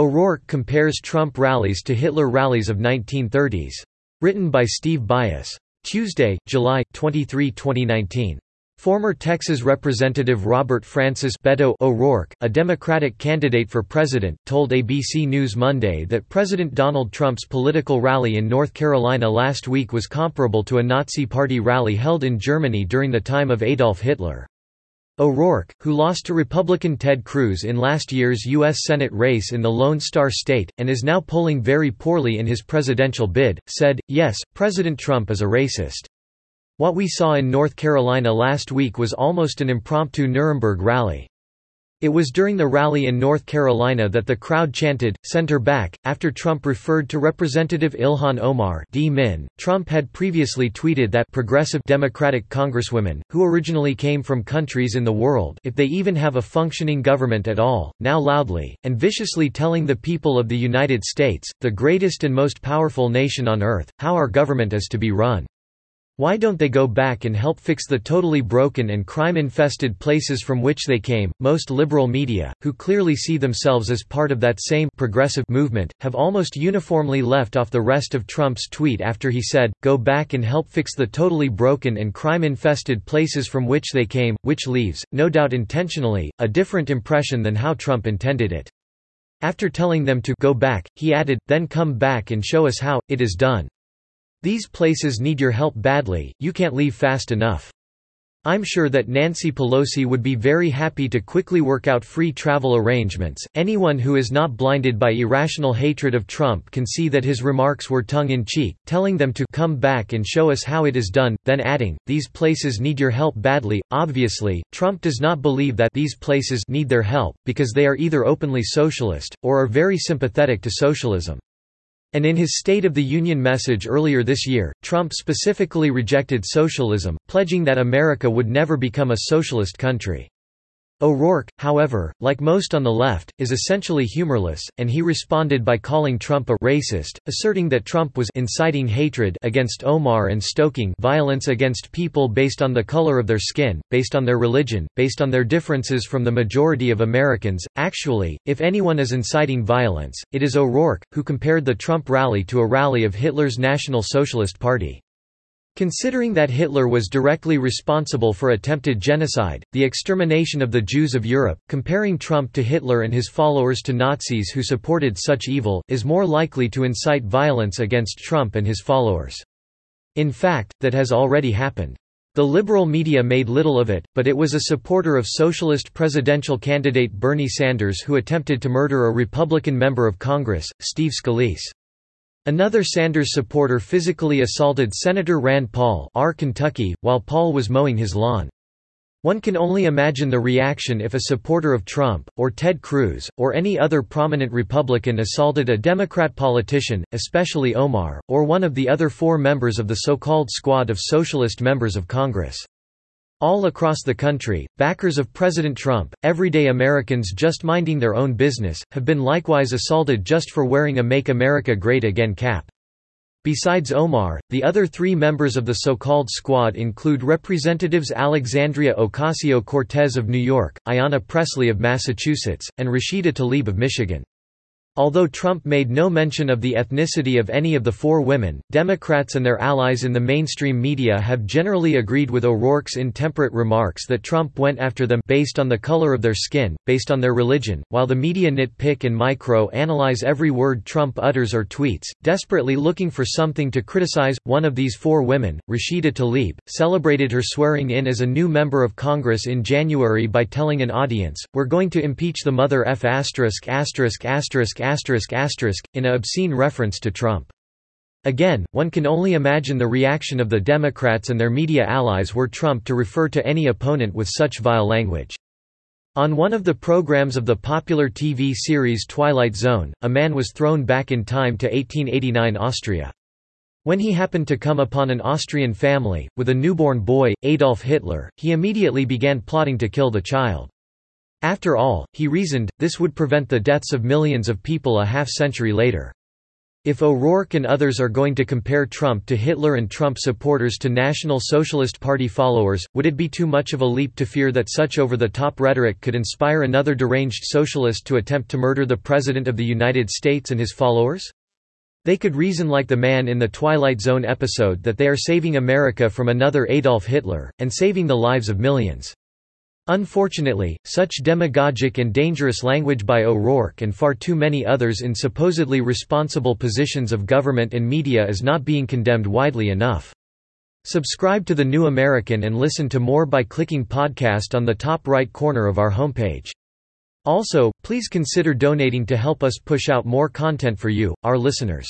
O'Rourke compares Trump rallies to Hitler rallies of 1930s. Written by Steve Byas. Tuesday, July, 23, 2019. Former Texas Representative Robert Francis Beto O'Rourke, a Democratic candidate for president, told ABC News Monday that President Donald Trump's political rally in North Carolina last week was comparable to a Nazi Party rally held in Germany during the time of Adolf Hitler. O'Rourke, who lost to Republican Ted Cruz in last year's U.S. Senate race in the Lone Star State, and is now polling very poorly in his presidential bid, said, yes, President Trump is a racist. What we saw in North Carolina last week was almost an impromptu Nuremberg rally. It was during the rally in North Carolina that the crowd chanted, "Send her back." After Trump referred to Representative Ilhan Omar D. Min, Trump had previously tweeted that progressive Democratic congresswomen, who originally came from countries in the world if they even have a functioning government at all, now loudly, and viciously telling the people of the United States, the greatest and most powerful nation on earth, how our government is to be run. Why don't they go back and help fix the totally broken and crime-infested places from which they came? Most liberal media, who clearly see themselves as part of that same progressive movement, have almost uniformly left off the rest of Trump's tweet after he said, "Go back and help fix the totally broken and crime-infested places from which they came," which leaves, no doubt intentionally, a different impression than how Trump intended it. After telling them to go back, he added, then come back and show us how, it is done. These places need your help badly, you can't leave fast enough. I'm sure that Nancy Pelosi would be very happy to quickly work out free travel arrangements. Anyone who is not blinded by irrational hatred of Trump can see that his remarks were tongue in cheek, telling them to come back and show us how it is done, then adding, These places need your help badly. Obviously, Trump does not believe that these places need their help, because they are either openly socialist, or are very sympathetic to socialism. And in his State of the Union message earlier this year, Trump specifically rejected socialism, pledging that America would never become a socialist country. O'Rourke, however, like most on the left, is essentially humorless, and he responded by calling Trump a racist, asserting that Trump was inciting hatred against Omar and stoking violence against people based on the color of their skin, based on their religion, based on their differences from the majority of Americans. Actually, if anyone is inciting violence, it is O'Rourke, who compared the Trump rally to a rally of Hitler's National Socialist Party. Considering that Hitler was directly responsible for attempted genocide, the extermination of the Jews of Europe, comparing Trump to Hitler and his followers to Nazis who supported such evil, is more likely to incite violence against Trump and his followers. In fact, that has already happened. The liberal media made little of it, but it was a supporter of socialist presidential candidate Bernie Sanders who attempted to murder a Republican member of Congress, Steve Scalise. Another Sanders supporter physically assaulted Senator Rand Paul R. Kentucky, while Paul was mowing his lawn. One can only imagine the reaction if a supporter of Trump, or Ted Cruz, or any other prominent Republican assaulted a Democrat politician, especially Omar, or one of the other four members of the so-called squad of socialist members of Congress. All across the country, backers of President Trump, everyday Americans just minding their own business, have been likewise assaulted just for wearing a Make America Great Again cap. Besides Omar, the other three members of the so-called squad include Representatives Alexandria Ocasio-Cortez of New York, Ayanna Pressley of Massachusetts, and Rashida Tlaib of Michigan. Although Trump made no mention of the ethnicity of any of the four women, Democrats and their allies in the mainstream media have generally agreed with O'Rourke's intemperate remarks that Trump went after them based on the color of their skin, based on their religion, while the media nitpick and micro-analyze every word Trump utters or tweets, desperately looking for something to criticize. One of these four women, Rashida Tlaib, celebrated her swearing in as a new member of Congress in January by telling an audience, we're going to impeach the mother f*** asterisk asterisk asterisk in a obscene reference to Trump. Again, one can only imagine the reaction of the Democrats and their media allies were Trump to refer to any opponent with such vile language. On one of the programs of the popular TV series Twilight Zone, a man was thrown back in time to 1889 Austria. When he happened to come upon an Austrian family, with a newborn boy, Adolf Hitler, he immediately began plotting to kill the child. After all, he reasoned, this would prevent the deaths of millions of people a half-century later. If O'Rourke and others are going to compare Trump to Hitler and Trump supporters to National Socialist Party followers, would it be too much of a leap to fear that such over-the-top rhetoric could inspire another deranged socialist to attempt to murder the President of the United States and his followers? They could reason like the man in the Twilight Zone episode that they are saving America from another Adolf Hitler, and saving the lives of millions. Unfortunately, such demagogic and dangerous language by O'Rourke and far too many others in supposedly responsible positions of government and media is not being condemned widely enough. Subscribe to The New American and listen to more by clicking podcast on the top right corner of our homepage. Also, please consider donating to help us push out more content for you, our listeners.